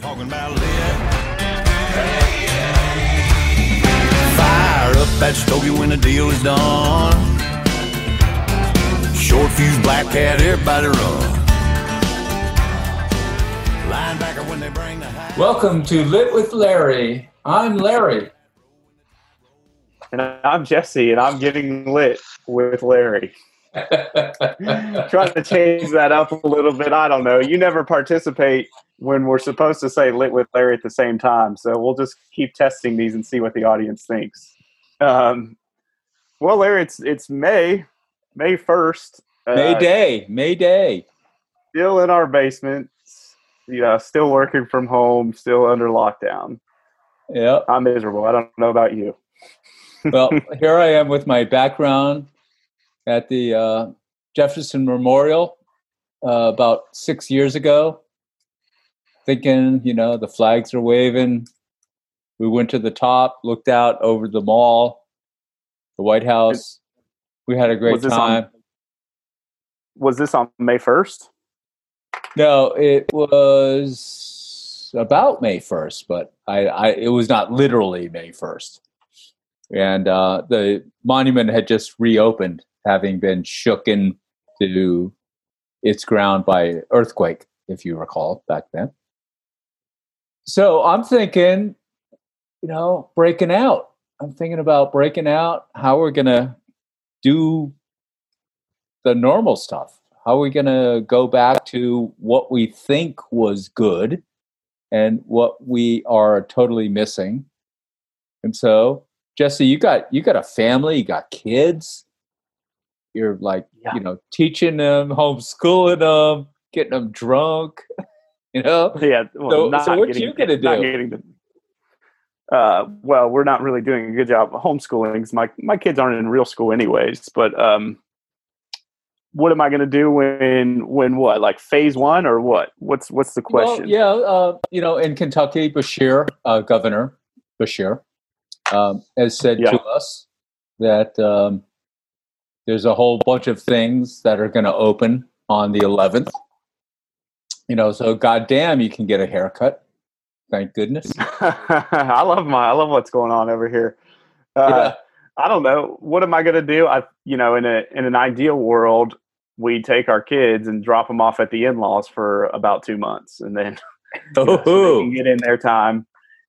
Talking about lit. Fire up that stogie when the deal is done. Short fuse black cat, everybody run. Linebacker when they bring the high. Welcome to Lit with Larry. I'm Larry. And I'm Jesse, and I'm getting lit with Larry. Trying to change that up a little bit. I don't know. You never participate when we're supposed to say lit with Larry at the same time. So we'll just keep testing these and see what the audience thinks. Um, well, Larry, it's it's May, May first. Uh, May Day. May Day. Still in our basement. Yeah, still working from home. Still under lockdown. Yep. I'm miserable. I don't know about you. Well, here I am with my background at the uh, Jefferson Memorial uh, about six years ago, thinking, you know, the flags are waving. We went to the top, looked out over the mall, the White House. We had a great Was this on- time. Was this on May first? No, it was about May first, but I, I it was not literally May first. And uh, the monument had just reopened, having been shooken to its ground by earthquake, if you recall back then. So I'm thinking, you know, breaking out. I'm thinking about breaking out. How we're gonna do the normal stuff. How are we going to go back to what we think was good and what we are totally missing? And so, Jesse, you got you got a family, you got kids. You're like, Yeah. you know, teaching them, homeschooling them, getting them drunk. You know, Yeah. Well, So- not so what getting- you gonna do? getting the- uh, well, we're not really doing a good job of homeschooling. My my kids aren't in real school anyways. But um, what am I going to do when when what like phase one or what? What's what's the question? Well, yeah, uh, you know, in Kentucky, Beshear, uh, Governor Beshear, um, has said Yeah. to us that um, there's a whole bunch of things that are going to open on the 11th. You know, so goddamn, you can get a haircut. Thank goodness. I love my I love what's going on over here. Uh, Yeah. I don't know. What am I going to do? I you know in a in an ideal world, we take our kids and drop them off at the in laws for about two months, and then you know, so they can get in their time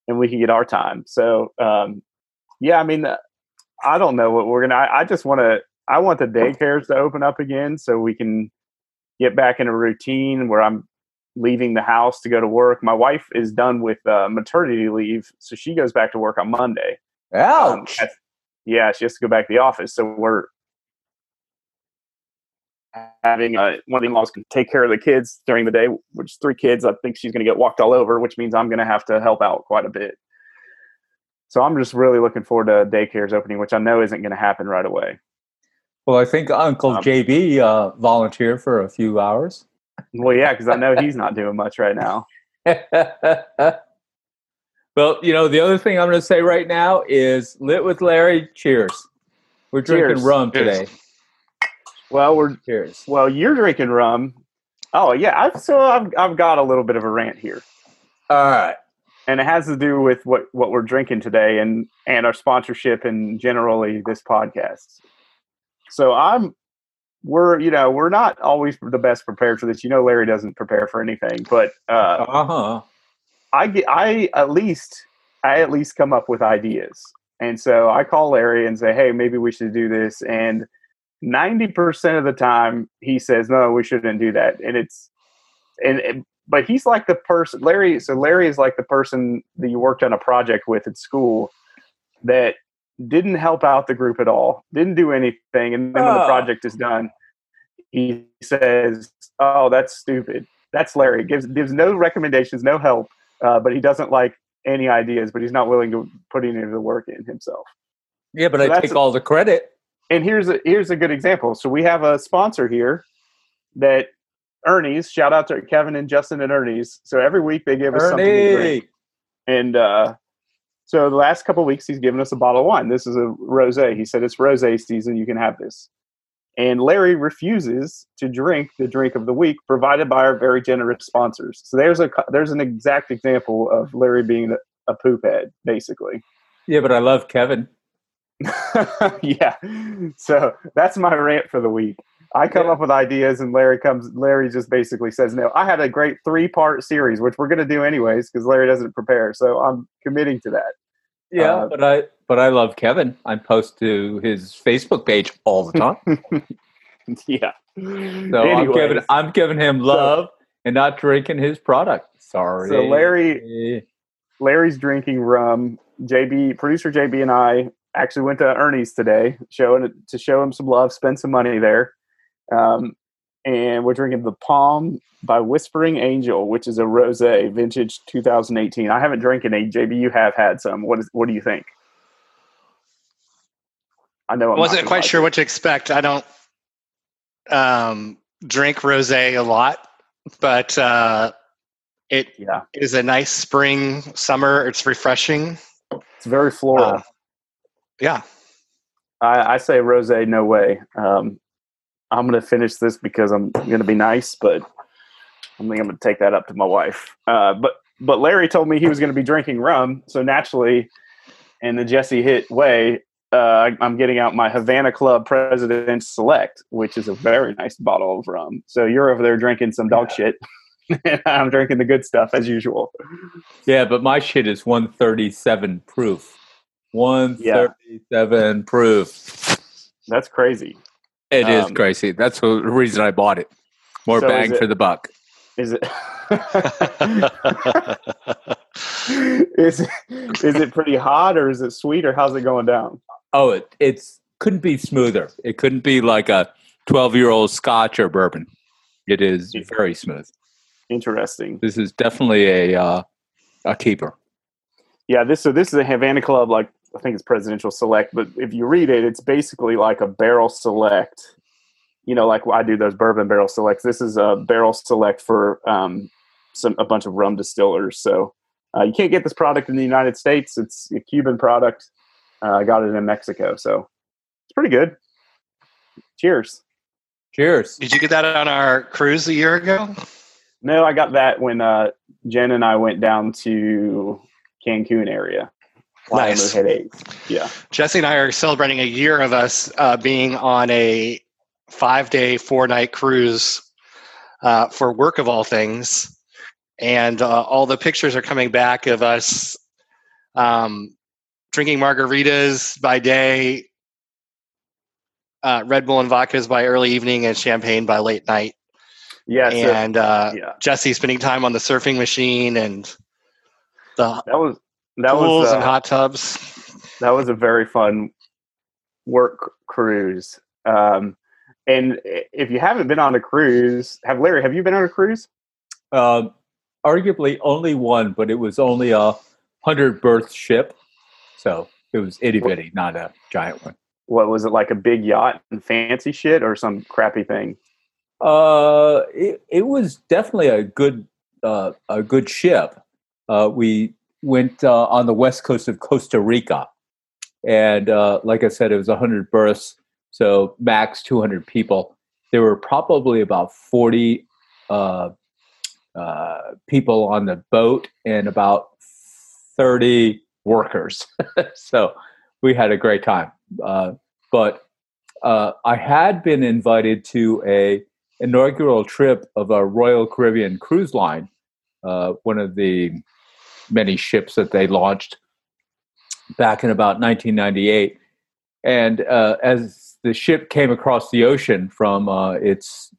and we can get our time. So, um, yeah, I mean, uh, I don't know what we're gonna. I, I just want to. I want the daycares to open up again so we can get back in a routine where I'm leaving the house to go to work. My wife is done with uh, maternity leave, so she goes back to work on Monday. Um, Ouch. that's- yeah, she has to go back to the office. So we're having uh, one of the in-laws can take care of the kids during the day, which three kids. I think she's going to get walked all over, which means I'm going to have to help out quite a bit. So I'm just really looking forward to daycare's opening, which I know isn't going to happen right away. Well, I think Uncle um, JB uh, volunteered for a few hours. Well, yeah, because I know he's not doing much right now. well, you know, the other thing I'm going to say right now is lit with Larry. Cheers. We're drinking Cheers. rum Cheers. today. Well, we're Cheers. well, you're drinking rum. Oh yeah, I've, so I've I've got a little bit of a rant here. All right. and it has to do with what what we're drinking today and and our sponsorship and generally this podcast so i'm we're you know we're not always the best prepared for this. You know larry doesn't prepare for anything but uh Uh huh. i get i at least i at least come up with ideas. And so i call larry and say hey maybe we should do this. And 90% of the time he says no we shouldn't do that. And it's and, and but he's like the person larry so larry is like the person that you worked on a project with at school that didn't help out the group at all didn't do anything and then when the Oh. project is done he says oh that's stupid that's larry gives gives no recommendations no help uh, but he doesn't like any ideas but he's not willing to put any of the work in himself Yeah, but So I take all the credit. and here's a here's a good example. So we have a sponsor here that Ernie's. Shout out to Kevin and Justin and Ernie's. So every week they give us something to drink. Ernie. And uh, so the last couple weeks he's given us a bottle of wine. This is a rosé. He said it's rosé season. You can have this. and Larry refuses to drink the drink of the week provided by our very generous sponsors. So there's a there's an exact example of Larry being a, a poop head, basically. Yeah, but I love Kevin. yeah. So that's my rant for the week. I come yeah. up with ideas, and Larry comes. Larry just basically says, "No." I had a great three-part series, which we're going to do anyways, because Larry doesn't prepare. So I'm committing to that. Yeah, uh, but I but I love Kevin. I post to his Facebook page all the time. yeah. So I'm giving I'm giving him love so, and not drinking his product. Sorry. So Larry Larry's drinking rum. JB producer JB and I actually went to Ernie's today, showing to show him some love, spend some money there. Um, and we're drinking the Palm by Whispering Angel, which is a rosé, vintage 2018. I haven't drank any. JB, you have had some. What is? What do you think? I know. I wasn't quite sure what to expect. I don't um, drink rosé a lot, but uh, it yeah. is a nice spring summer. It's refreshing. It's very floral. Uh, yeah. I, I say rosé, no way. Um, I'm going to finish this because I'm going to be nice, but I think I'm going to take that up to my wife. Uh, but but Larry told me he was going to be drinking rum, so naturally, in the Jesse Hit way, uh, I'm getting out my Havana Club President Select, which is a very nice bottle of rum. So you're over there drinking some dog shit. and I'm drinking the good stuff as usual. Yeah, but my shit is 137 proof. 137 yeah. proof. That's crazy. It um, is crazy. That's the reason I bought it. More so bang it, for the buck. Is it? is it is it pretty hot or is it sweet or how's it going down? Oh, it it's couldn't be smoother. It couldn't be like a twelve year old Scotch or bourbon. It is very smooth. Interesting. This is definitely a uh, a keeper. Yeah, this so this is a Havana Club like I think it's Presidential Select, but if you read it, it's basically like a barrel select. You know, like I do those bourbon barrel selects. This is a barrel select for um, some a bunch of rum distillers. So uh, you can't get this product in the United States. It's a Cuban product. Uh, I got it in Mexico, so it's pretty good. Cheers. Cheers. Did you get that on our cruise a year ago? No, I got that when uh, Jen and I went down to Cancun area. Nice. Headache. Yeah. Jesse and I are celebrating a year of us uh, being on a five day, four night cruise uh, for work of all things. And uh, all the pictures are coming back of us um, drinking margaritas by day, uh, Red Bull and vodkas by early evening, and champagne by late night. Yeah, and uh, yeah. Jesse spending time on the surfing machine and the that was that pools was uh, and hot tubs. That was a very fun work cruise. Um, and if you haven't been on a cruise, have Larry? Have you been on a cruise? Uh, arguably only one, but it was only a hundred berth ship. So it was itty bitty, not a giant one. What was it like a big yacht and fancy shit or some crappy thing? Uh, it, it was definitely a good uh, a good ship. Uh, we went uh, on the west coast of Costa Rica, and uh, like I said, it was 100 berths, so max 200 people. There were probably about 40 uh, uh, people on the boat and about 30 workers. so we had a great time. Uh, but uh, I had been invited to a inaugural trip of a Royal Caribbean cruise line, one of the many ships that they launched back in about 1998. And uh, as the ship came across the ocean from uh, its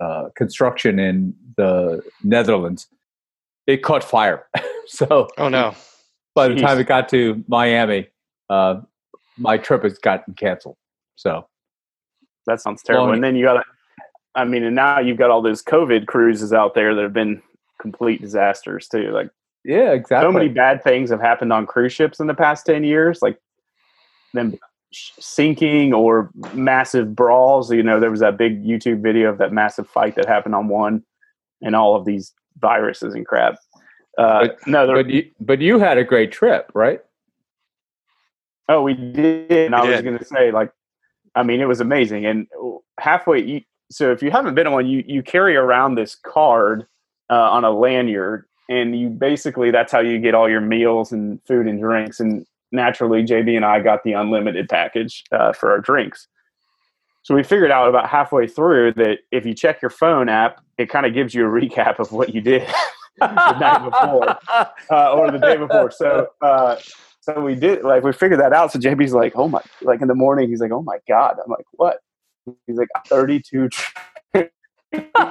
uh, construction in the Netherlands, it caught fire. so, oh no! by the Jeez. time it got to Miami, uh, my trip has gotten canceled. So that sounds terrible. Long, and then you got, I mean, and now you've got all those COVID cruises out there that have been complete disasters too. Like, yeah, exactly. So many bad things have happened on cruise ships in the past ten years, like them sinking or massive brawls. You know, there was that big YouTube video of that massive fight that happened on one, and all of these viruses and crap. Uh, but, no, but you, but you had a great trip, right? Oh, we did. And I was going to say, like, I mean, it was amazing. And halfway, you, so if you haven't been on one, you you carry around this card uh, on a lanyard, and you basically that's how you get all your meals and food and drinks. And naturally, JB and I got the unlimited package uh, for our drinks. So we figured out about halfway through that if you check your phone app, it kind of gives you a recap of what you did the night before uh, or the day before. So uh, so we did like we figured that out. So JB's like, oh my, like in the morning, he's like, oh my god. I'm like, what? He's like, 32 yesterday. It,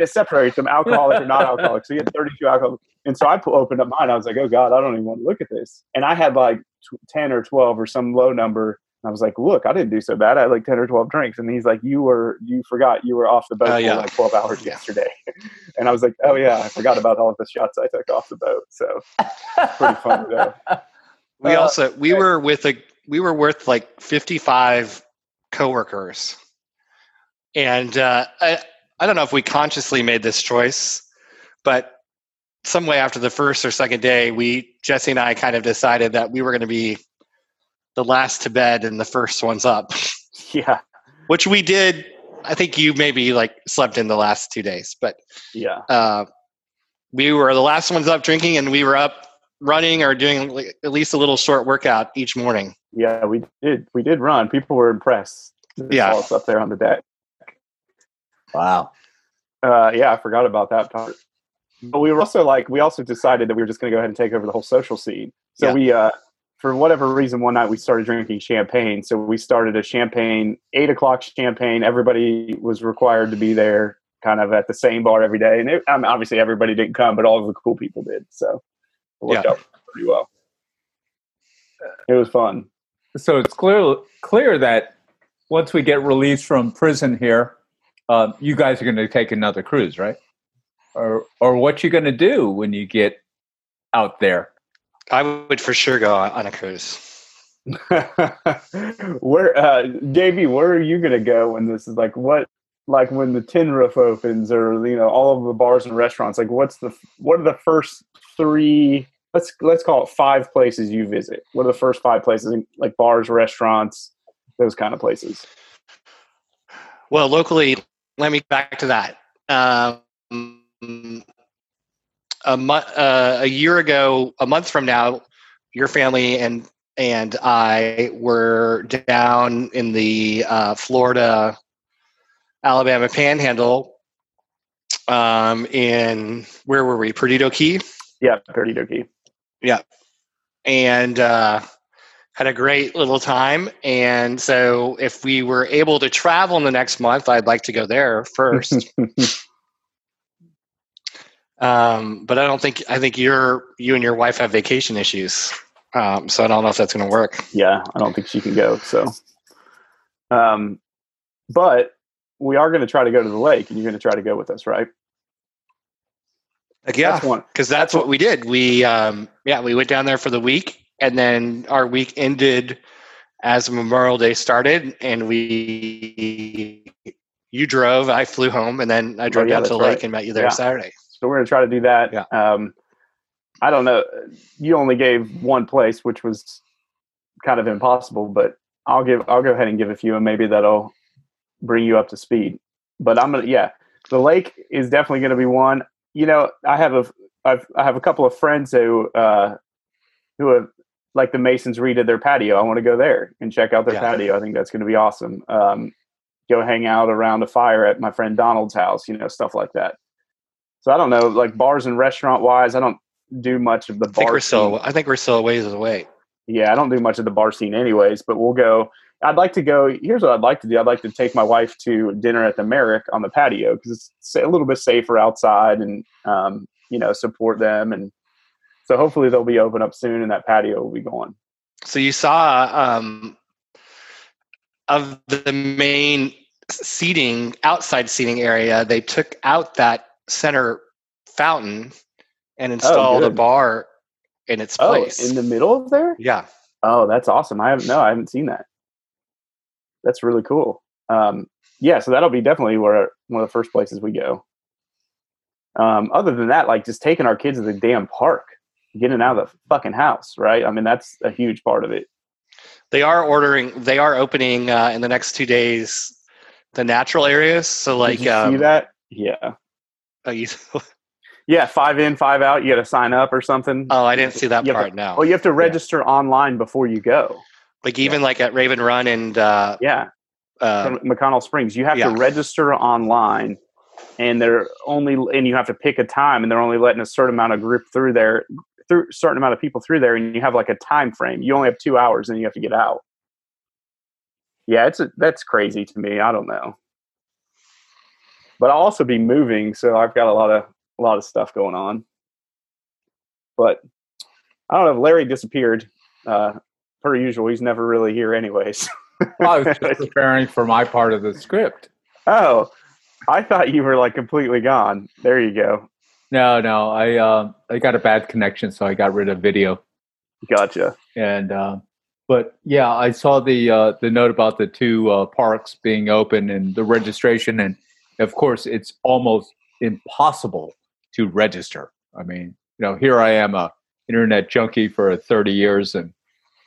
it separates them alcoholic or not alcoholic. So he had 32 alcohol. And so I opened up mine. I was like, oh God, I don't even want to look at this. And I had like 10 or 12 or some low number. And I was like, look, I didn't do so bad. I had like 10 or 12 drinks. And he's like, you were, you forgot you were off the boat uh, yeah. for like 12 hours yesterday. and I was like, oh yeah, I forgot about all of the shots I took off the boat. So pretty fun though. We uh, also, we were with a, we were worth like 55 coworkers. And uh, I, I don't know if we consciously made this choice, but some way after the first or second day, we Jesse and I kind of decided that we were going to be the last to bed and the first ones up. Yeah, which we did. I think you maybe like slept in the last two days, but yeah, uh, we were the last ones up drinking, and we were up running or doing at least a little short workout each morning. Yeah, we did. We did run. People were impressed. Yeah, us up there on the deck. Wow. Uh, yeah, I forgot about that part. But we were also like, we also decided that we were just going to go ahead and take over the whole social scene. So yeah. we, uh, for whatever reason, one night we started drinking champagne. So we started a champagne, eight o'clock champagne. Everybody was required to be there kind of at the same bar every day. And it, I mean, obviously everybody didn't come, but all of the cool people did. So it worked yeah. out pretty well. It was fun. So it's clear, clear that once we get released from prison here, uh, you guys are going to take another cruise, right? Or, or what you going to do when you get out there? I would for sure go on a cruise. where, uh, Davey, where are you going to go when this is like what? Like when the tin roof opens, or you know, all of the bars and restaurants. Like, what's the what are the first three? Let's let's call it five places you visit. What are the first five places? Like bars, restaurants, those kind of places. Well, locally, let me back to that. Um, a, mo- uh, a year ago, a month from now, your family and and I were down in the uh, Florida, Alabama Panhandle. Um, in where were we? Perdido Key. Yeah, Perdido Key. Yeah, and uh, had a great little time. And so, if we were able to travel in the next month, I'd like to go there first. Um, but I don't think I think you're you and your wife have vacation issues. Um, so I don't know if that's going to work. Yeah, I don't think she can go. So, um, but we are going to try to go to the lake, and you're going to try to go with us, right? Like, yeah, because that's, that's, what we did. We um, yeah, we went down there for the week, and then our week ended as Memorial Day started, and we you drove, I flew home, and then I drove oh, yeah, down to the lake and met you there yeah. Saturday. So we're to try to do that. Yeah. Um, I don't know. You only gave one place, which was kind of impossible, but I'll give. I'll go ahead and give a few, and maybe that'll bring you up to speed. But I'm gonna. Yeah, the lake is definitely going to be one. You know, I have a. I've, I have a couple of friends who uh, who have like the Masons redid their patio. I want to go there and check out their yeah. patio. I think that's going to be awesome. Um, go hang out around a fire at my friend Donald's house. You know, stuff like that. So I don't know, like bars and restaurant wise, I don't do much of the I think. We're still, I think we're still a ways away. Yeah, I don't do much of the bar scene anyways, but we'll go. I'd like to go. Here's what I'd like to do. I'd like to take my wife to dinner at the Merrick on the patio because it's a little bit safer outside, and um, you know, support them. And so hopefully they'll be open up soon, and that patio will be gone. So you saw um, of the main seating outside seating area, they took out that center fountain and oh, installed oh, a bar in its oh, place. In the middle of there? Yeah. Oh, that's awesome. I haven't no, I haven't seen that. That's really cool. Um, yeah, so that'll be definitely where one of the first places we go. Um, other than that, like just taking our kids to the damn park, getting out of the fucking house, right? I mean, that's a huge part of it. They are ordering. They are opening uh, in the next two days. The natural areas. So like, Did you um, see that? Yeah. oh, you- Yeah, five in, five out. You got to sign up or something. oh, I didn't see that You have to- part. No, Well, you have to register online before you go. Like even like at Raven Run and uh, Yeah, uh, McConnell Springs. You have yeah. to register online, and they're only and you have to pick a time, and they're only letting a certain amount of group through there, through certain amount of people through there, and you have like a time frame. You only have two hours, and you have to get out. Yeah, it's a, that's crazy to me. I don't know, but I'll also be moving, so I've got a lot of a lot of stuff going on. But I don't know. if Larry disappeared. Uh, per usual, he's never really here, anyways. I was just preparing for my part of the script. Oh, I thought you were like completely gone. There you go. No, no, I uh, I got a bad connection, so I got rid of video. Gotcha. And uh, but yeah, I saw the uh, the note about the two uh, parks being open and the registration, and of course, it's almost impossible to register. I mean, you know, here I am, a internet junkie for thirty years, and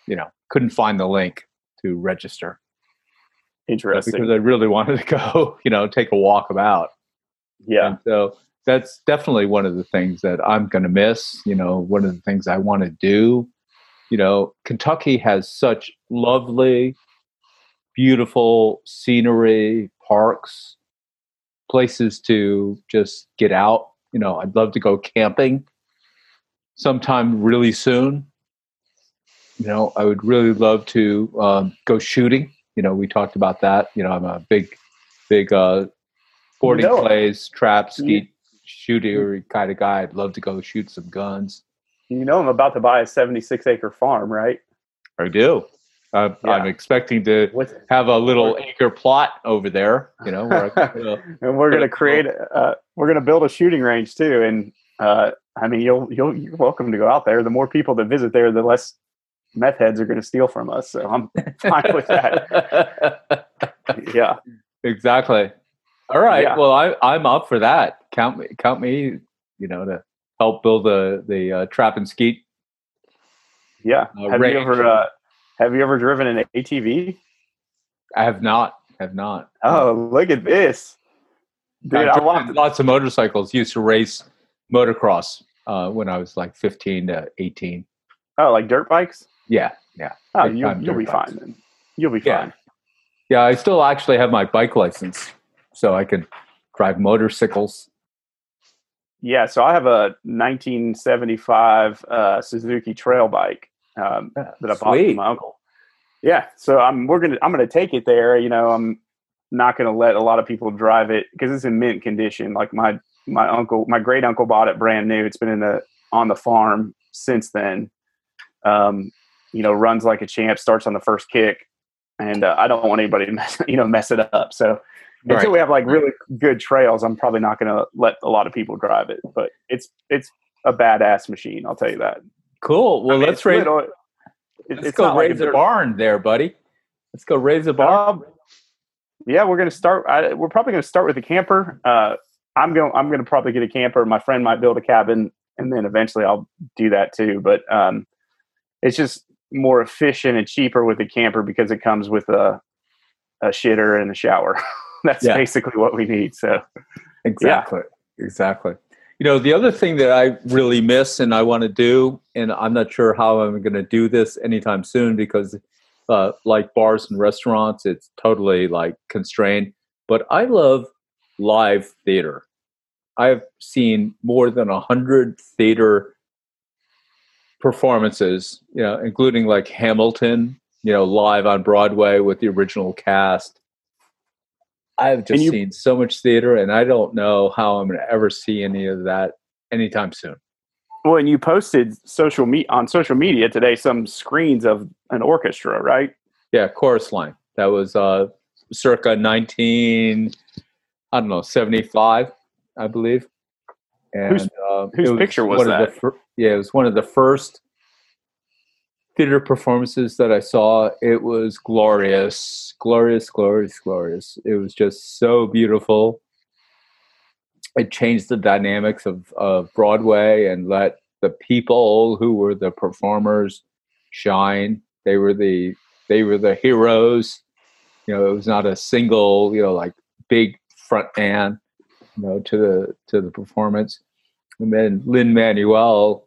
you know, couldn't find the link to register Interesting. because I really wanted to go, you know, take a walk about. yeah. And so that's definitely one of the things that I'm going to miss. You know, one of the things I want to do. You know, Kentucky has such lovely, beautiful scenery, parks, places to just get out. You know, I'd love to go camping sometime really soon. You know, I would really love to um, go shooting. You know, we talked about that. You know, I'm a big, big uh, sporting know- clays, trap, skeet, shooter kind of guy. I'd love to go shoot some guns. You know, I'm about to buy a 76 acre farm, right? I do. Uh, Yeah. I'm expecting to With, have a little acre plot over there. You know, where I can put and we're going to create, uh, we're going to build a shooting range too. And uh, I mean, you'll, you'll, you're welcome to go out there. The more people that visit there, the less meth heads are going to steal from us. So I'm fine with that. Yeah. exactly. All right. Yeah. Well, I, I'm up for that. Count me. Count me. You know, to help build the the uh, trap and skeet. Yeah. Uh, have range. you ever, uh, have you ever driven an ATV? I have not. Have not. Oh, look at this. Dude, I've I want lots of motorcycles. Used to race motocross uh, when I was like 15 to 18. Oh, like dirt bikes? Yeah, yeah, Oh, you'll, you'll be bikes. fine then. You'll be Yeah. fine. yeah. I still actually have my bike license, so I can drive motorcycles. Yeah, so I have a 1975 uh, Suzuki trail bike um, that I bought Sweet. from my uncle. Yeah, so I'm we're gonna I'm gonna take it there. You know, I'm not gonna let a lot of people drive it because it's in mint condition. Like my my uncle, my great uncle bought it brand new. It's been in the on the farm since then. Um, you know, runs like a champ, starts on the first kick, and uh, I don't want anybody to mess, you know mess it up. So until Right. we have like really good trails, I'm probably not going to let a lot of people drive it. But it's it's a badass machine, I'll tell you that. Cool. Well, I mean, let's raise. little- it- Let's go not like a raise a barn there, buddy. Let's go raise a barn. Um, yeah, we're going to start. I, we're probably going to start with a camper. Uh, I'm going. I'm going to probably get a camper. My friend might build a cabin, and then eventually I'll do that too. But um, it's just more efficient and cheaper with a camper because it comes with a a shitter and a shower. That's Yeah. basically what we need. So Exactly. Exactly. You know, the other thing that I really miss and I want to do, and I'm not sure how I'm going to do this anytime soon because, uh, like bars and restaurants, it's totally like constrained. But I love live theater. I've seen more than a hundred theater performances, you know, including like Hamilton, you know, live on Broadway with the original cast. I've just you- seen so much theater, and I don't know how I'm going to ever see any of that anytime soon. Well, and you posted social me on social media today some screens of an orchestra, right? Yeah, chorus line. That was uh, circa 19, I don't know, 75, I believe. And Whose- uh, whose it picture was that? fir- yeah, it was one of the first theater performances that I saw. It was glorious, glorious, glorious, glorious. It was just so beautiful. It changed the dynamics of, of Broadway and let the people who were the performers shine. They were the they were the heroes. You know, it was not a single, you know, like big front man, you know, to the to the performance. And then Lin Manuel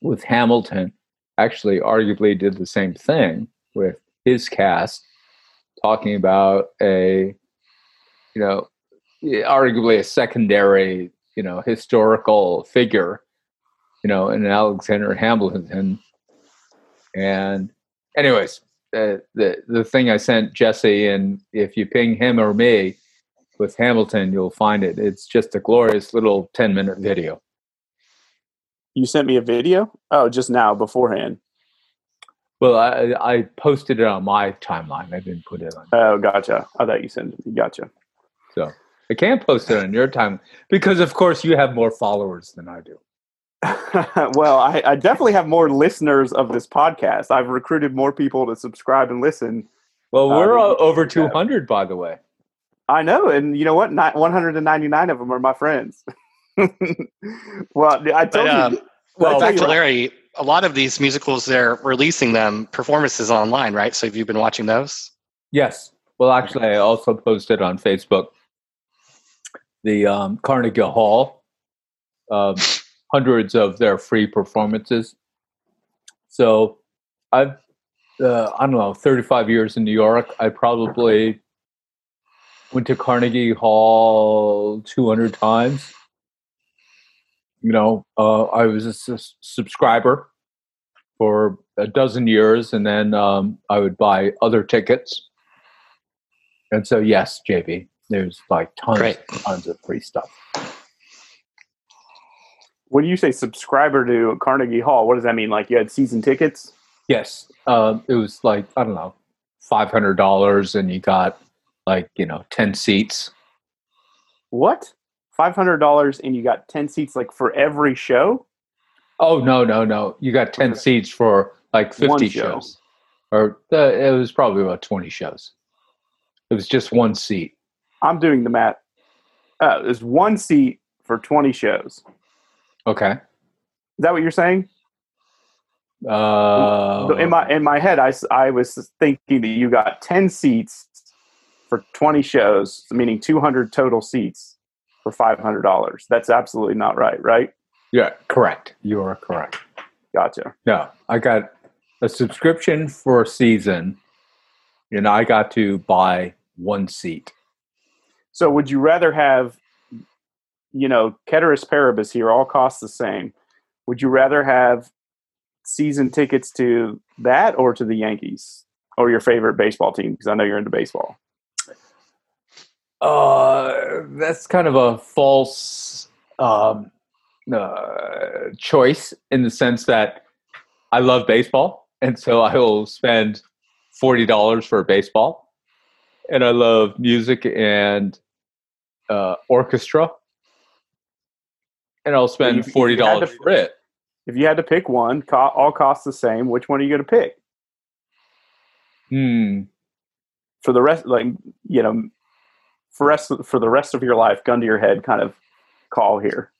with Hamilton actually arguably did the same thing with his cast, talking about a, you know, arguably a secondary, you know, historical figure, you know, in Alexander Hamilton. And, anyways, the the the thing I sent Jesse, and if you ping him or me with Hamilton, you'll find it. It's just a glorious little ten minute video. You sent me a video? Oh, just now beforehand. Well, I I posted it on my timeline. I didn't put it on. Oh, gotcha. I thought you sent it. Gotcha. So I can't post it on your time because, of course, you have more followers than I do. well, I, I, definitely have more listeners of this podcast. I've recruited more people to subscribe and listen. Well, uh, we're uh, over 200, by the way. I know. And you know what? Not 199 of them are my friends. well, I told but, uh, you. Well, back to Larry, a lot of these musicals, they're releasing them performances online, right? So have you been watching those? Yes. Well, actually, I also posted on Facebook the um, Carnegie Hall. Um, hundreds of their free performances. So I've, uh, I don't know, 35 years in New York. I probably went to Carnegie Hall 200 times. You know, uh, I was a subscriber for a dozen years, and then um, I would buy other tickets. And so, yes, JB, there's like tons, tons of free stuff when you say subscriber to Carnegie Hall, what does that mean? Like you had season tickets? Yes, um, it was like I don't know, five hundred dollars, and you got like you know ten seats. What? Five hundred dollars, and you got ten seats like for every show? Oh no, no, no! You got ten okay. seats for like fifty shows, or uh, it was probably about twenty shows. It was just one seat. I'm doing the math. Uh, there's one seat for twenty shows. Okay. Is that what you're saying? Uh, in my in my head, I, I was thinking that you got ten seats for twenty shows, meaning two hundred total seats for five hundred dollars. That's absolutely not right, right? Yeah, correct. You are correct. Gotcha. No, I got a subscription for a season, and I got to buy one seat. So, would you rather have you know, ceteris paribus here, all costs the same. Would you rather have season tickets to that or to the Yankees or your favorite baseball team? Because I know you're into baseball. Uh, that's kind of a false um, uh, choice in the sense that I love baseball, and so I will spend forty dollars for baseball, and I love music and uh, orchestra, and I'll spend forty dollars for it. If you had to pick one, all costs the same. Which one are you going to pick? Hmm. For the rest, like you know, for rest for the rest of your life, gun to your head, kind of call here.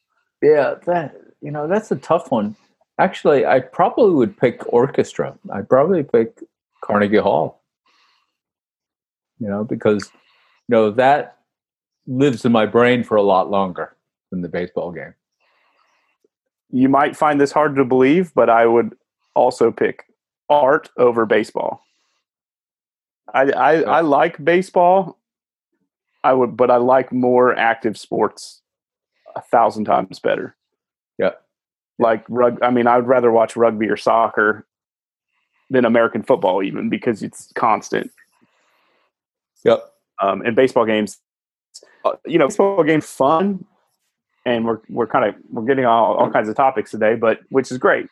Yeah, that you know that's a tough one. Actually, I probably would pick orchestra. I'd probably pick Carnegie Hall. You know, because you know that lives in my brain for a lot longer than the baseball game you might find this hard to believe, but I would also pick art over baseball. I I. I like baseball. I would, but I like more active sports a thousand times better. Yeah, like rug. I mean, I would rather watch rugby or soccer than American football, even because it's constant. Yep. Um, and baseball games, uh, you know, baseball games fun, and we're we're kind of we're getting all, all kinds of topics today, but which is great.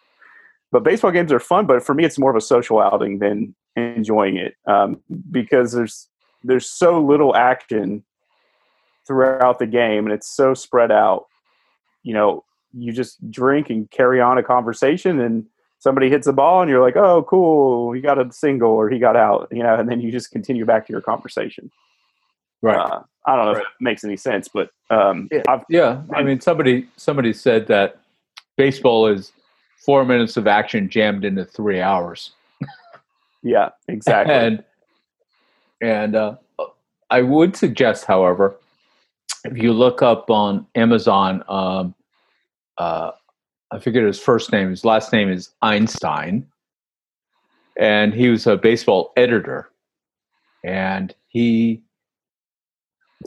But baseball games are fun, but for me, it's more of a social outing than enjoying it um, because there's there's so little action throughout the game, and it's so spread out. You know, you just drink and carry on a conversation, and somebody hits a ball, and you're like, "Oh, cool, he got a single or he got out," you know, and then you just continue back to your conversation. Right. Uh, I don't know right. if it makes any sense, but um, yeah. yeah. I mean, somebody somebody said that baseball is four minutes of action jammed into three hours. Yeah, exactly. And and uh, I would suggest, however, if you look up on Amazon, um, uh, I forget his first name. His last name is Einstein, and he was a baseball editor, and he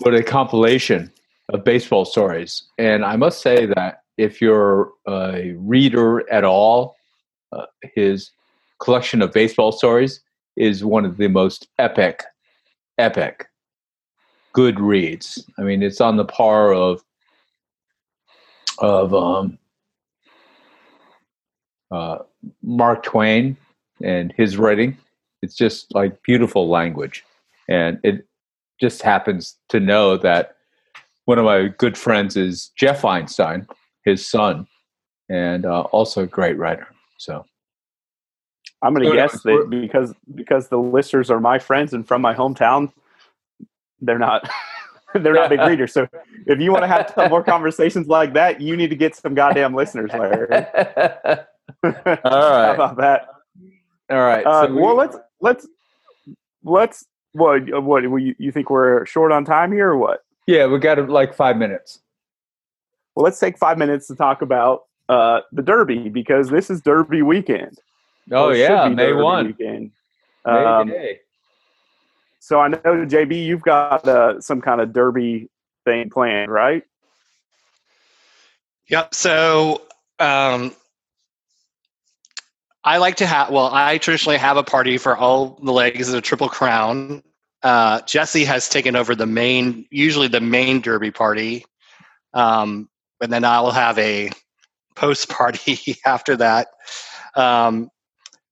wrote a compilation of baseball stories. And I must say that if you're a reader at all, uh, his collection of baseball stories is one of the most epic, epic, good reads. I mean, it's on the par of of um, uh, Mark Twain and his writing. It's just like beautiful language, and it just happens to know that one of my good friends is Jeff Einstein, his son, and uh, also a great writer. So I'm going to guess that because because the listeners are my friends and from my hometown, they're not they're not big readers. So if you want to have some more conversations like that, you need to get some goddamn listeners, Larry. All right. How about that? All right. Uh, so we- well, let's let's let's. What what you, you think we're short on time here or what? yeah, we got like five minutes. Well, let's take five minutes to talk about uh, the Derby because this is Derby weekend. Oh Or yeah, be May one. Weekend. May Um, Day. so I know JB, you've got uh, some kind of Derby thing planned, right? Yep. So um, I like to have, well, I traditionally have a party for all the legs of the Triple Crown. Uh, Jesse has taken over the main, usually the main Derby party. Um, and then I'll have a post party after that. Um,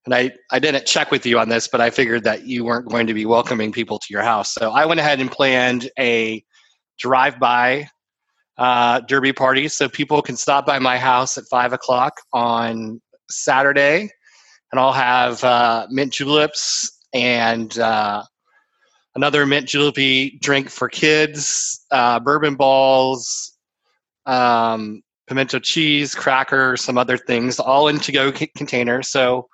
and I, I didn't check with you on this, but I figured that you weren't going to be welcoming people to your house. So I went ahead and planned a drive by uh, derby party so people can stop by my house at five o'clock on Saturday, and I'll have uh, mint juleps and uh, another mint julepy drink for kids, uh, bourbon balls, um, pimento cheese, cracker, some other things, all in to-go c- containers. So,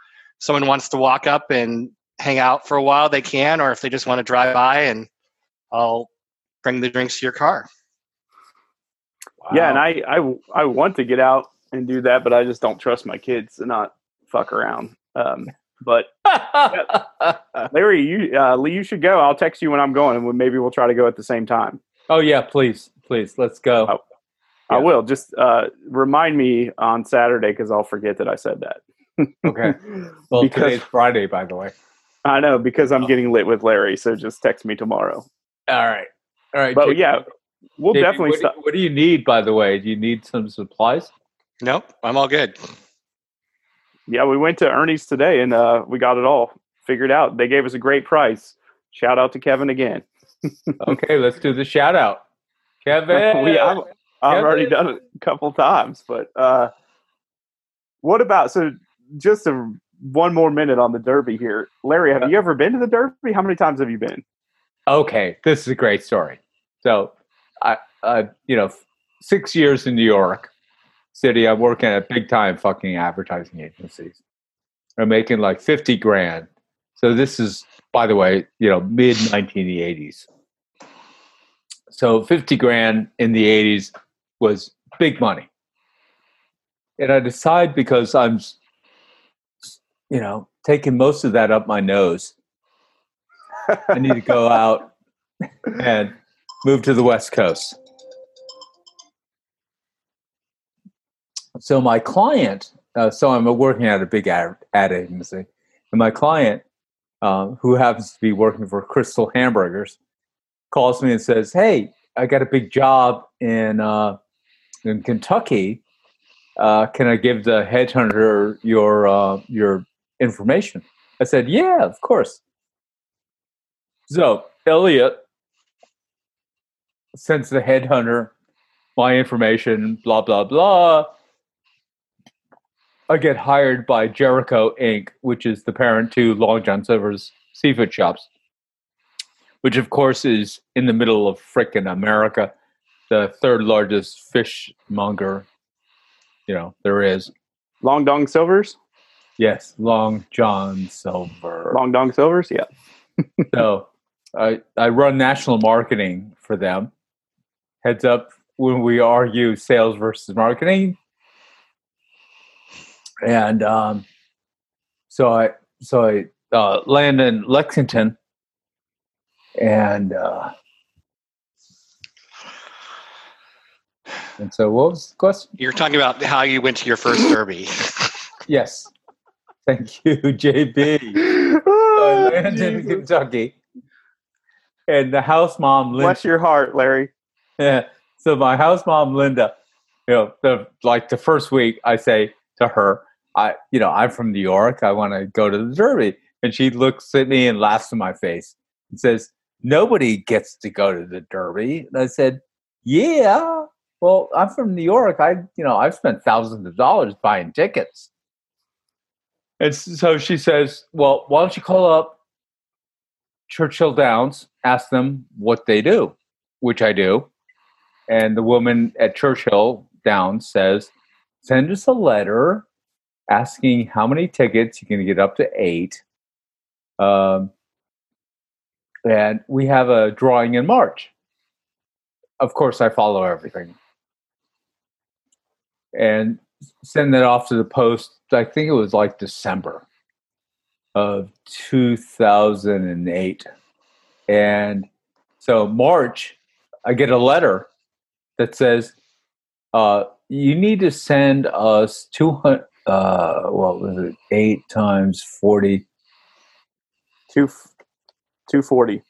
someone wants to walk up and hang out for a while, they can, or if they just want to drive by, and I'll bring the drinks to your car. Yeah, and I, I I want to get out and do that, but I just don't trust my kids to not fuck around. Um, but Larry, you uh, Lee, you should go. I'll text you when I'm going, and maybe we'll try to go at the same time. oh yeah, please, please, let's go. I Yeah. will just uh, remind me on Saturday because I'll forget that I said that. Okay. Well, because- today's Friday, by the way. I know because I'm getting lit with Larry. So just text me tomorrow. All right. All right. But JP, yeah, we'll JP, definitely What do, stop. what do you need, by the way? Do you need some supplies? Nope, I'm all good. Yeah, we went to Ernie's today and uh, we got it all figured out. They gave us a great price. Shout out to Kevin again. Okay, let's do the shout out. Kevin. we, I've, I've already done it a couple times, but uh, what about so? Just a, one more minute on the Derby here, Larry. Have you ever been to the Derby? How many times have you been? okay, this is a great story. So, I, uh, you know, six years in New York City, I'm working at big time fucking advertising agencies. I'm making like 50 grand. So, this is, by the way, you know, mid 1980s. So, 50 grand in the 80s was big money. And I decide because I'm, you know, taking most of that up my nose I need to go out and move to the West Coast. So my client, uh, so I'm working at a big ad, ad agency, and my client, um, who happens to be working for Krystal Hamburgers, calls me and says, "Hey, I got a big job in uh, in Kentucky. Uh, can I give the headhunter your uh, your information?" I said, "Yeah, of course." So Elliot sends the headhunter my information, blah blah blah. I get hired by Jerrico Inc., which is the parent to Long John Silver's seafood shops, which of course is in the middle of frickin' America, the third largest fishmonger, you know, there is. Long Dong Silvers. Yes, Long John Silver. Long Dong Silvers. Yeah. so I I run national marketing for them. Heads up when we argue sales versus marketing. And um, so I so I uh, land in Lexington, and uh, and so what was the question? You're talking about how you went to your first derby. Yes, thank you, JB. Oh, I landed in Kentucky, and the house mom Linda. Bless your heart, Larry. Yeah. So my house mom Linda, you know, the like the first week I say to her, I you know, I'm from New York, I want to go to the Derby. And she looks at me and laughs in my face and says, Nobody gets to go to the Derby. And I said, Yeah. Well, I'm from New York. I you know, I've spent thousands of dollars buying tickets. And so she says, Well, why don't you call up Churchill Downs, ask them what they do, which I do and the woman at Churchill Downs says, "Send us a letter asking how many tickets you can get up to eight, um, and we have a drawing in March." Of course, I follow everything, and send that off to the post. I think it was like December of 2008, and so March, I get a letter that says, uh, you need to send us 200, uh, what was it, 8 times 40. Two, two forty.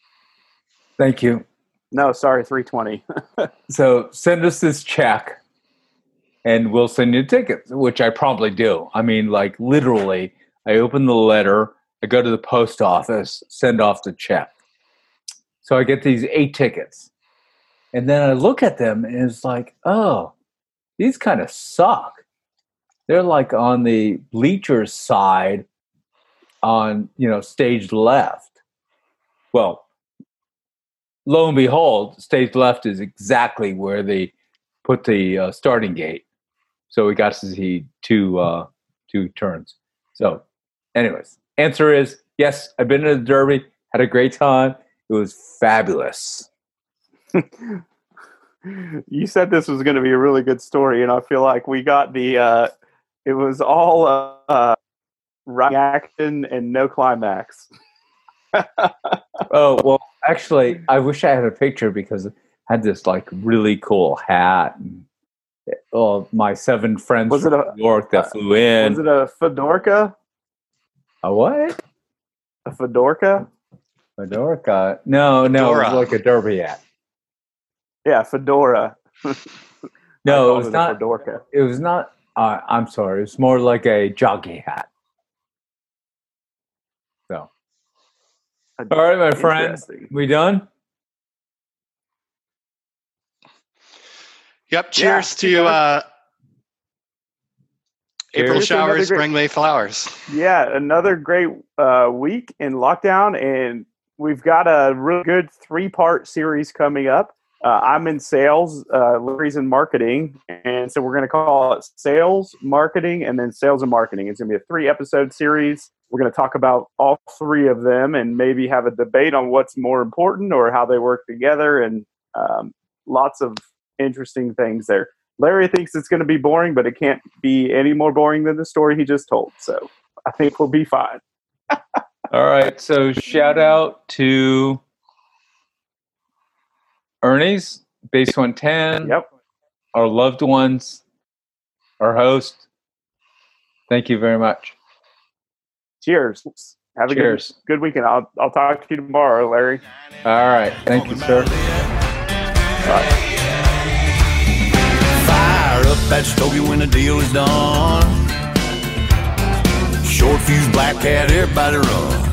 Thank you. No, sorry, three twenty. So send us this check and we'll send you tickets, which I probably do. I mean, like literally, I open the letter, I go to the post office, send off the check. So I get these eight tickets. And then I look at them and it's like, oh, these kind of suck. They're like on the bleachers side on, you know, stage left. Well, lo and behold, stage left is exactly where they put the uh, starting gate. So we got to see two uh, two turns. So, anyways, answer is yes. I've been to the Derby, had a great time. It was fabulous. you said this was going to be a really good story, and I feel like we got the. Uh, it was all uh, uh, right action and no climax. Oh well, actually, I wish I had a picture because I had this like really cool hat. And, oh, my seven friends Was it a- New York that uh, flew in. Was it a fedorka? a what? A fedorka? Fedorka? No, no, it was like a derby hat. Yeah, fedora. No, it called was a not. fedorka. It was not. Uh, I'm sorry. It's more like a jockey hat. So, all right, my friends, we done? Yep. Cheers Yeah, to uh, April Cheers showers great- bring May flowers. Yeah, another great uh, week in lockdown, and we've got a really good three part series coming up. Uh, I'm in sales, uh, Larry's in marketing, and so we're going to call it sales, marketing, and then sales and marketing. It's going to be a three episode series. We're going to talk about all three of them and maybe have a debate on what's more important or how they work together, and um, lots of interesting things there. Larry thinks it's going to be boring, but it can't be any more boring than the story he just told. So I think we'll be fine. All right. So, shout out to Ernie's Base 110, Yep. our loved ones, our host. Thank you very much. Cheers. Have a Cheers. good good weekend. I'll I'll talk to you tomorrow, Larry. All right. Thank you, sir. Fire up that stogie when the deal is done. Short fuse black cat, everybody run.